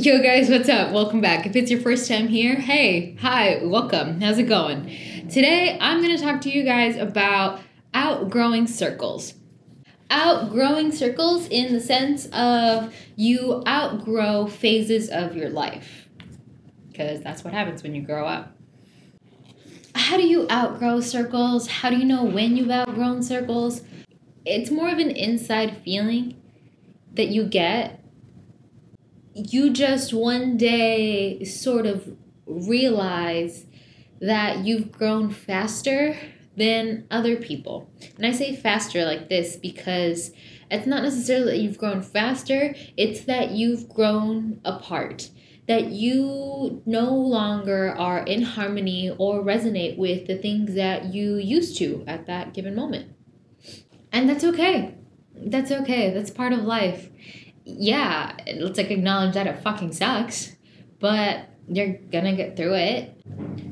Yo, guys, what's up? Welcome back. If it's your first time here, hey, hi, welcome. How's it going? Today, I'm going to talk to you guys about outgrowing circles. Outgrowing circles in the sense of you outgrow phases of your life, because that's what happens when you grow up. How do you outgrow circles? How do you know when you've outgrown circles? It's more of an inside feeling that you get. You just one day sort of realize that you've grown faster than other people. And I say faster like this because it's not necessarily that you've grown faster, it's that you've grown apart. That you no longer are in harmony or resonate with the things that you used to at that given moment. And that's okay. That's okay. That's part of life. Yeah, let's like acknowledge that it fucking sucks, but you're gonna get through it.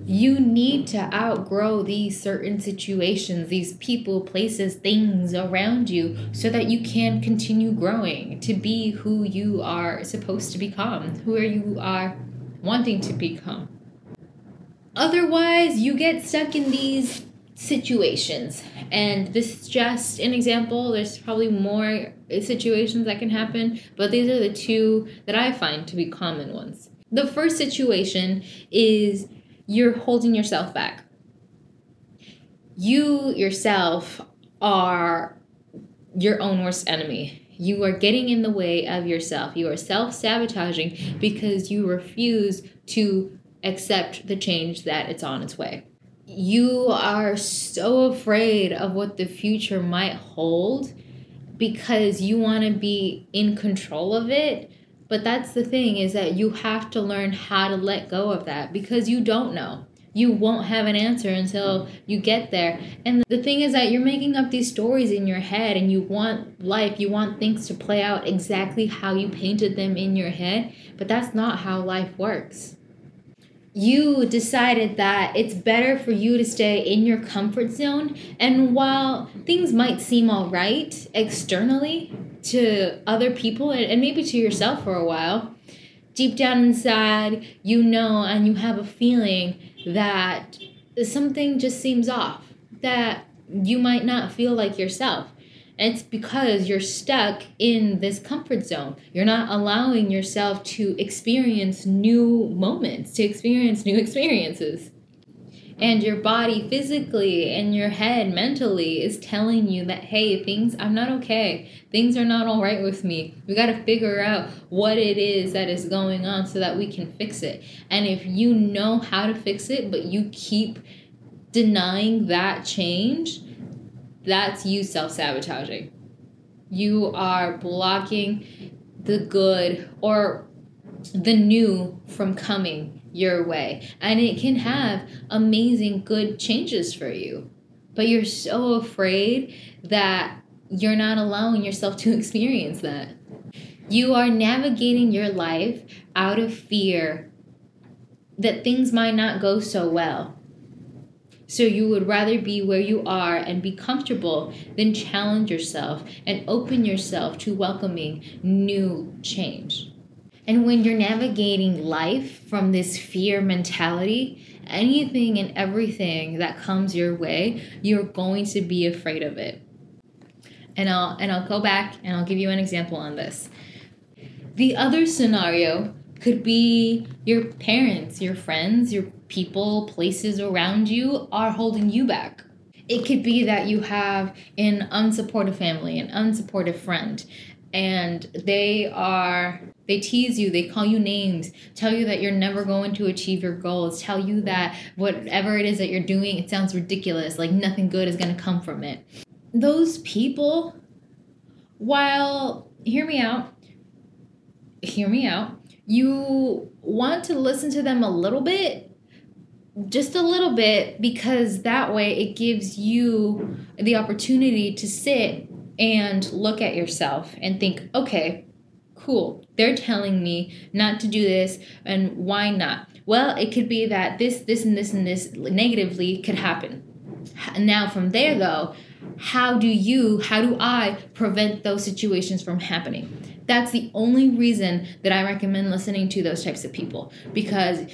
You need to outgrow these certain situations, these people, places, things around you so that you can continue growing to be who you are supposed to become, who you are wanting to become. Otherwise, you get stuck in these situations. And this is just an example. There's probably more situations that can happen, but these are the two that I find to be common ones. The first situation is you're holding yourself back. You yourself are your own worst enemy. You are getting in the way of yourself. You are self sabotaging because you refuse to accept the change that it's on its way you are so afraid of what the future might hold because you want to be in control of it. But that's the thing is that you have to learn how to let go of that because you don't know. You won't have an answer until you get there. And the thing is that you're making up these stories in your head and you want life you want things to play out exactly how you painted them in your head but that's not how life works you decided that it's better for you to stay in your comfort zone. And while things might seem all right externally to other people and maybe to yourself for a while, deep down inside, you know and you have a feeling that something just seems off, that you might not feel like yourself. And it's because you're stuck in this comfort zone. You're not allowing yourself to experience new moments, to experience new experiences. And your body physically and your head mentally is telling you that, hey, things, I'm not okay. Things are not all right with me. We got to figure out what it is that is going on so that we can fix it. And if you know how to fix it, but you keep denying that change, that's you self sabotaging. You are blocking the good or the new from coming your way. And it can have amazing good changes for you. But you're so afraid that you're not allowing yourself to experience that. You are navigating your life out of fear that things might not go so well. So you would rather be where you are and be comfortable than challenge yourself and open yourself to welcoming new change. And when you're navigating life from this fear mentality, anything and everything that comes your way, you're going to be afraid of it. And I'll and I'll go back and I'll give you an example on this. The other scenario could be your parents, your friends, your people, places around you are holding you back. It could be that you have an unsupportive family, an unsupportive friend, and they are they tease you, they call you names, tell you that you're never going to achieve your goals, tell you that whatever it is that you're doing, it sounds ridiculous, like nothing good is going to come from it. Those people while hear me out, hear me out, you want to listen to them a little bit just a little bit because that way it gives you the opportunity to sit and look at yourself and think, okay, cool, they're telling me not to do this, and why not? Well, it could be that this, this, and this, and this negatively could happen. Now, from there, though, how do you, how do I prevent those situations from happening? That's the only reason that I recommend listening to those types of people. Because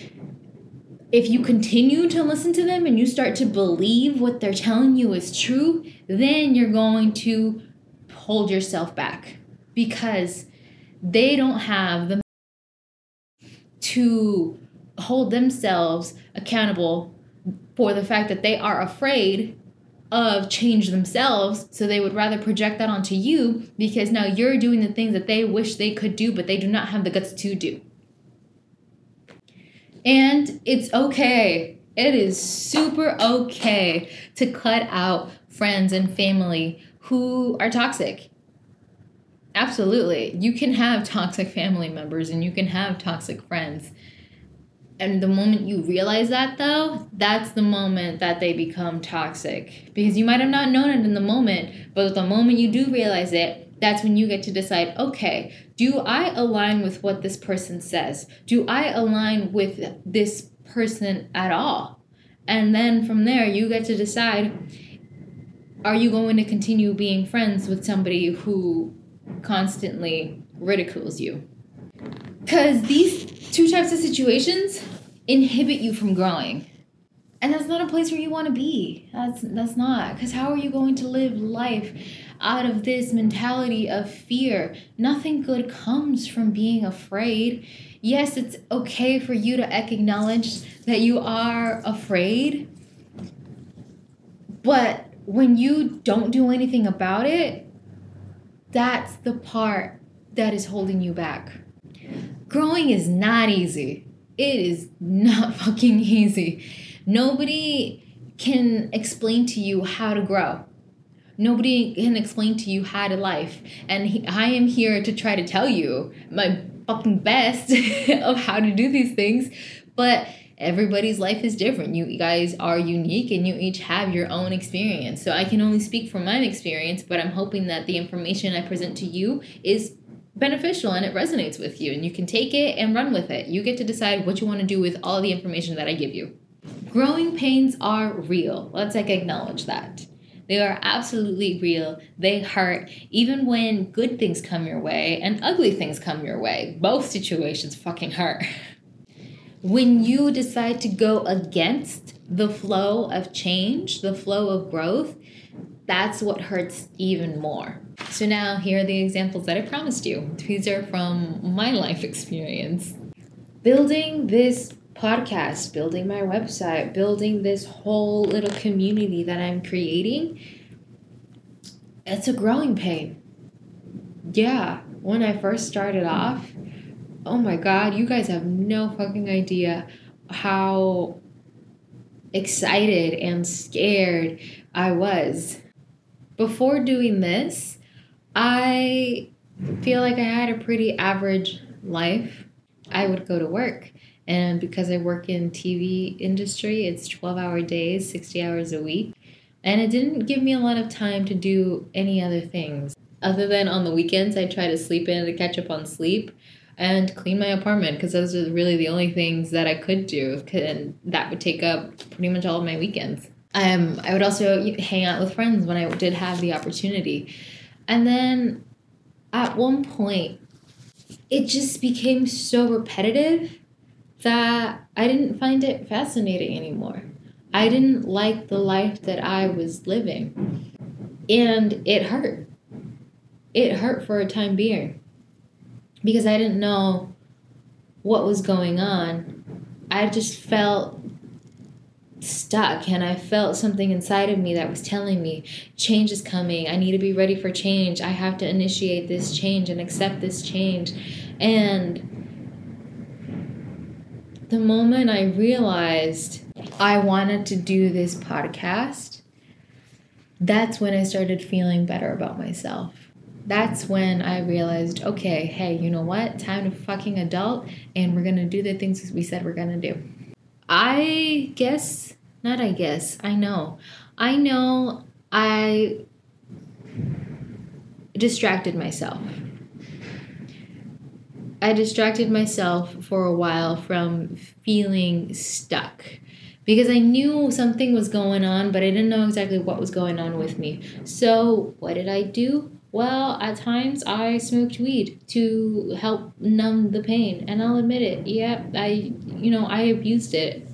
if you continue to listen to them and you start to believe what they're telling you is true, then you're going to hold yourself back. Because they don't have the to hold themselves accountable for the fact that they are afraid of change themselves so they would rather project that onto you because now you're doing the things that they wish they could do but they do not have the guts to do. And it's okay. It is super okay to cut out friends and family who are toxic. Absolutely. You can have toxic family members and you can have toxic friends and the moment you realize that, though, that's the moment that they become toxic. Because you might have not known it in the moment, but the moment you do realize it, that's when you get to decide okay, do I align with what this person says? Do I align with this person at all? And then from there, you get to decide are you going to continue being friends with somebody who constantly ridicules you? Because these two types of situations inhibit you from growing. And that's not a place where you want to be. That's that's not. Cuz how are you going to live life out of this mentality of fear? Nothing good comes from being afraid. Yes, it's okay for you to acknowledge that you are afraid. But when you don't do anything about it, that's the part that is holding you back. Growing is not easy. It is not fucking easy. Nobody can explain to you how to grow. Nobody can explain to you how to life. And he, I am here to try to tell you my fucking best of how to do these things. But everybody's life is different. You guys are unique and you each have your own experience. So I can only speak from my experience, but I'm hoping that the information I present to you is beneficial and it resonates with you and you can take it and run with it. You get to decide what you want to do with all the information that I give you. Growing pains are real. Let's like acknowledge that. They are absolutely real. They hurt even when good things come your way and ugly things come your way. Both situations fucking hurt. When you decide to go against the flow of change, the flow of growth, that's what hurts even more. So now here are the examples that I promised you. These are from my life experience. Building this podcast, building my website, building this whole little community that I'm creating, it's a growing pain. Yeah, when I first started off, oh my god, you guys have no fucking idea how excited and scared I was. Before doing this, I feel like I had a pretty average life. I would go to work and because I work in TV industry, it's 12-hour days, 60 hours a week, and it didn't give me a lot of time to do any other things. Other than on the weekends, I try to sleep in to catch up on sleep and clean my apartment because those are really the only things that I could do, and that would take up pretty much all of my weekends. Um, I would also hang out with friends when I did have the opportunity. And then at one point, it just became so repetitive that I didn't find it fascinating anymore. I didn't like the life that I was living. And it hurt. It hurt for a time being because I didn't know what was going on. I just felt stuck and I felt something inside of me that was telling me change is coming. I need to be ready for change. I have to initiate this change and accept this change. And the moment I realized I wanted to do this podcast, that's when I started feeling better about myself. That's when I realized, okay, hey, you know what? Time to fucking adult and we're gonna do the things we said we're gonna do. I guess, not I guess, I know. I know I distracted myself. I distracted myself for a while from feeling stuck because I knew something was going on, but I didn't know exactly what was going on with me. So, what did I do? Well, at times I smoked weed to help numb the pain, and I'll admit it. Yeah, I, you know, I abused it.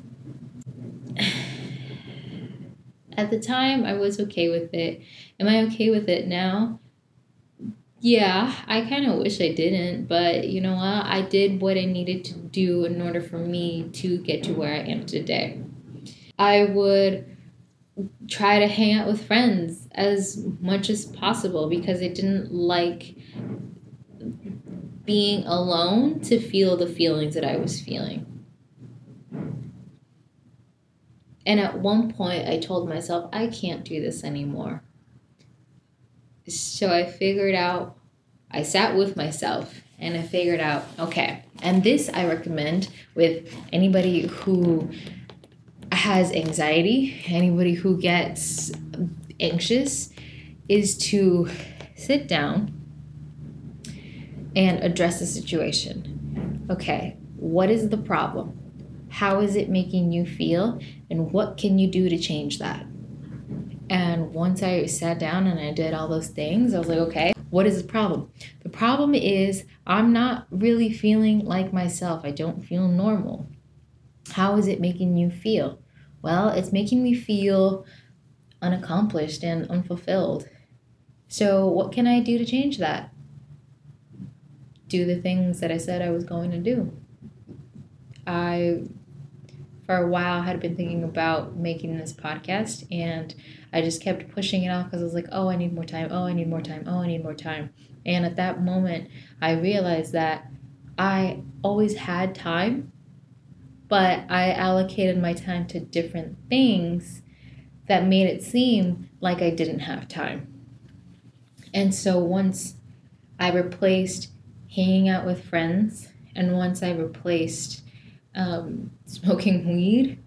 At the time, I was okay with it. Am I okay with it now? Yeah, I kind of wish I didn't, but you know what? I did what I needed to do in order for me to get to where I am today. I would try to hang out with friends as much as possible because I didn't like being alone to feel the feelings that I was feeling. And at one point, I told myself, I can't do this anymore. So I figured out, I sat with myself and I figured out, okay, and this I recommend with anybody who has anxiety, anybody who gets anxious, is to sit down and address the situation. Okay, what is the problem? How is it making you feel? And what can you do to change that? And once I sat down and I did all those things, I was like, okay, what is the problem? The problem is I'm not really feeling like myself. I don't feel normal. How is it making you feel? Well, it's making me feel unaccomplished and unfulfilled. So, what can I do to change that? Do the things that I said I was going to do. I for a while had been thinking about making this podcast and I just kept pushing it off because I was like, oh, I need more time. Oh, I need more time. Oh, I need more time. And at that moment, I realized that I always had time, but I allocated my time to different things that made it seem like I didn't have time. And so once I replaced hanging out with friends, and once I replaced um, smoking weed,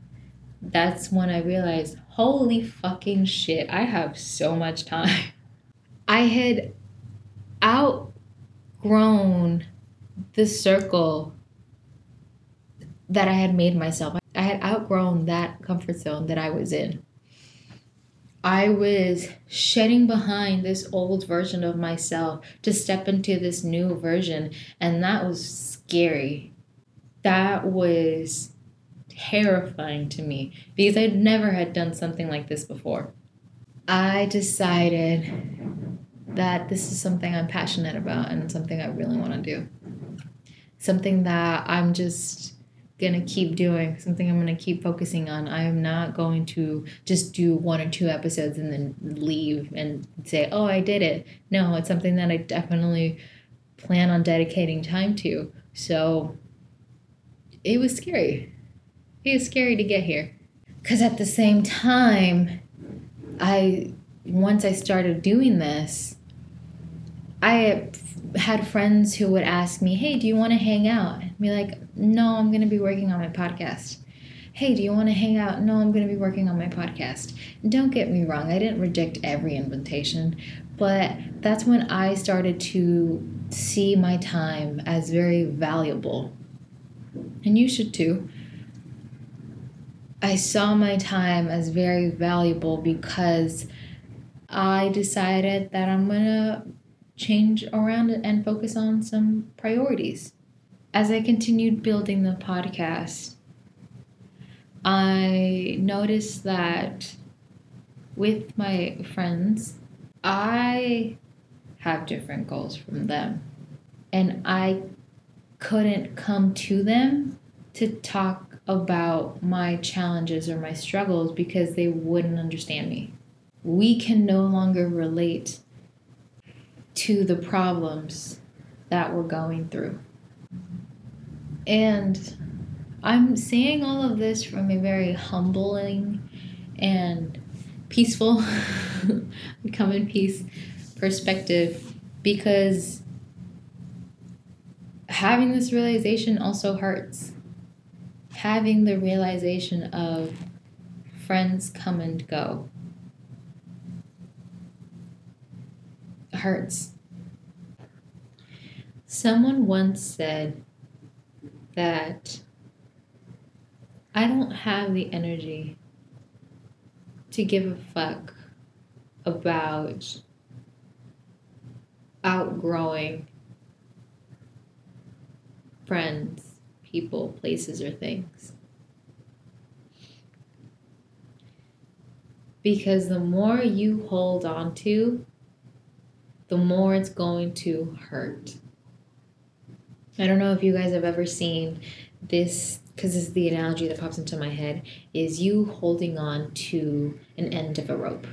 that's when I realized, holy fucking shit, I have so much time. I had outgrown the circle that I had made myself. I had outgrown that comfort zone that I was in. I was shedding behind this old version of myself to step into this new version, and that was scary that was terrifying to me because I'd never had done something like this before. I decided that this is something I'm passionate about and something I really want to do. Something that I'm just going to keep doing, something I'm going to keep focusing on. I am not going to just do one or two episodes and then leave and say, oh, I did it. No, it's something that I definitely plan on dedicating time to. So it was scary. It was scary to get here. Because at the same time, I, once I started doing this, I had friends who would ask me, Hey, do you want to hang out? And be like, No, I'm going to be working on my podcast. Hey, do you want to hang out? No, I'm going to be working on my podcast. And don't get me wrong, I didn't reject every invitation, but that's when I started to see my time as very valuable and you should too. I saw my time as very valuable because I decided that I'm gonna change around and focus on some priorities. As I continued building the podcast, I noticed that with my friends, I have different goals from them. And I couldn't come to them to talk about my challenges or my struggles because they wouldn't understand me. We can no longer relate to the problems that we're going through. And I'm saying all of this from a very humbling and peaceful, come in peace perspective because having this realization also hurts. Having the realization of friends come and go hurts. Someone once said that I don't have the energy to give a fuck about outgrowing friends, people, places, or things. Because the more you hold on to, the more it's going to hurt. I don't know if you guys have ever seen this because this is the analogy that pops into my head is you holding on to an end of a rope.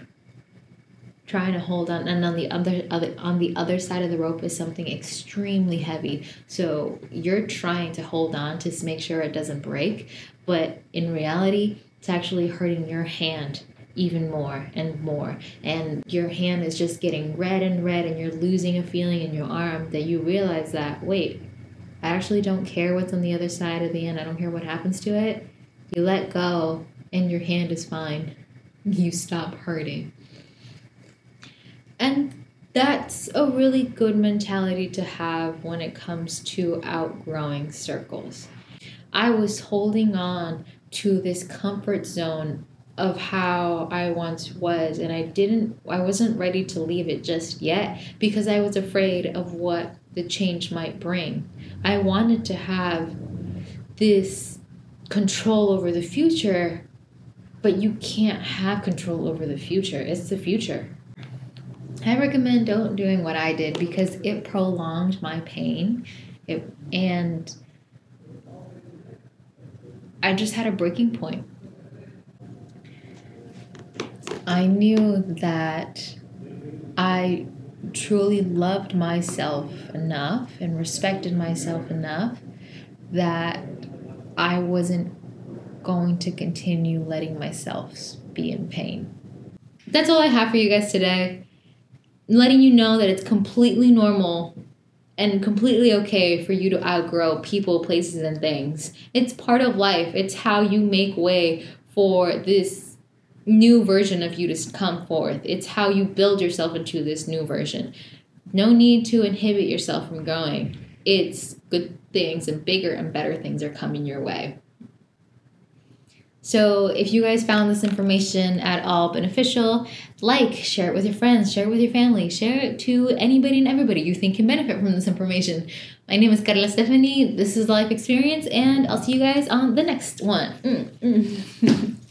Trying to hold on and on the other, other on the other side of the rope is something extremely heavy. So you're trying to hold on to make sure it doesn't break but in reality it's actually hurting your hand even more and more and your hand is just getting red and red and you're losing a feeling in your arm that you realize that wait I actually don't care what's on the other side of the end. I don't care what happens to it. You let go and your hand is fine. You stop hurting. And that's a really good mentality to have when it comes to outgrowing circles. I was holding on to this comfort zone of how I once was and I didn't I wasn't ready to leave it just yet because I was afraid of what the change might bring. I wanted to have this control over the future, but you can't have control over the future. It's the future. I recommend don't doing what I did because it prolonged my pain. It, and I just had a breaking point. I knew that I truly loved myself enough and respected myself enough that I wasn't going to continue letting myself be in pain. That's all I have for you guys today. Letting you know that it's completely normal and completely okay for you to outgrow people, places, and things. It's part of life, it's how you make way for this new version of you to come forth. It's how you build yourself into this new version. No need to inhibit yourself from growing. It's good things and bigger and better things are coming your way. So, if you guys found this information at all beneficial, like, share it with your friends, share it with your family, share it to anybody and everybody you think can benefit from this information. My name is Carla Estefani. This is Life Experience, and I'll see you guys on the next one. Mm, mm.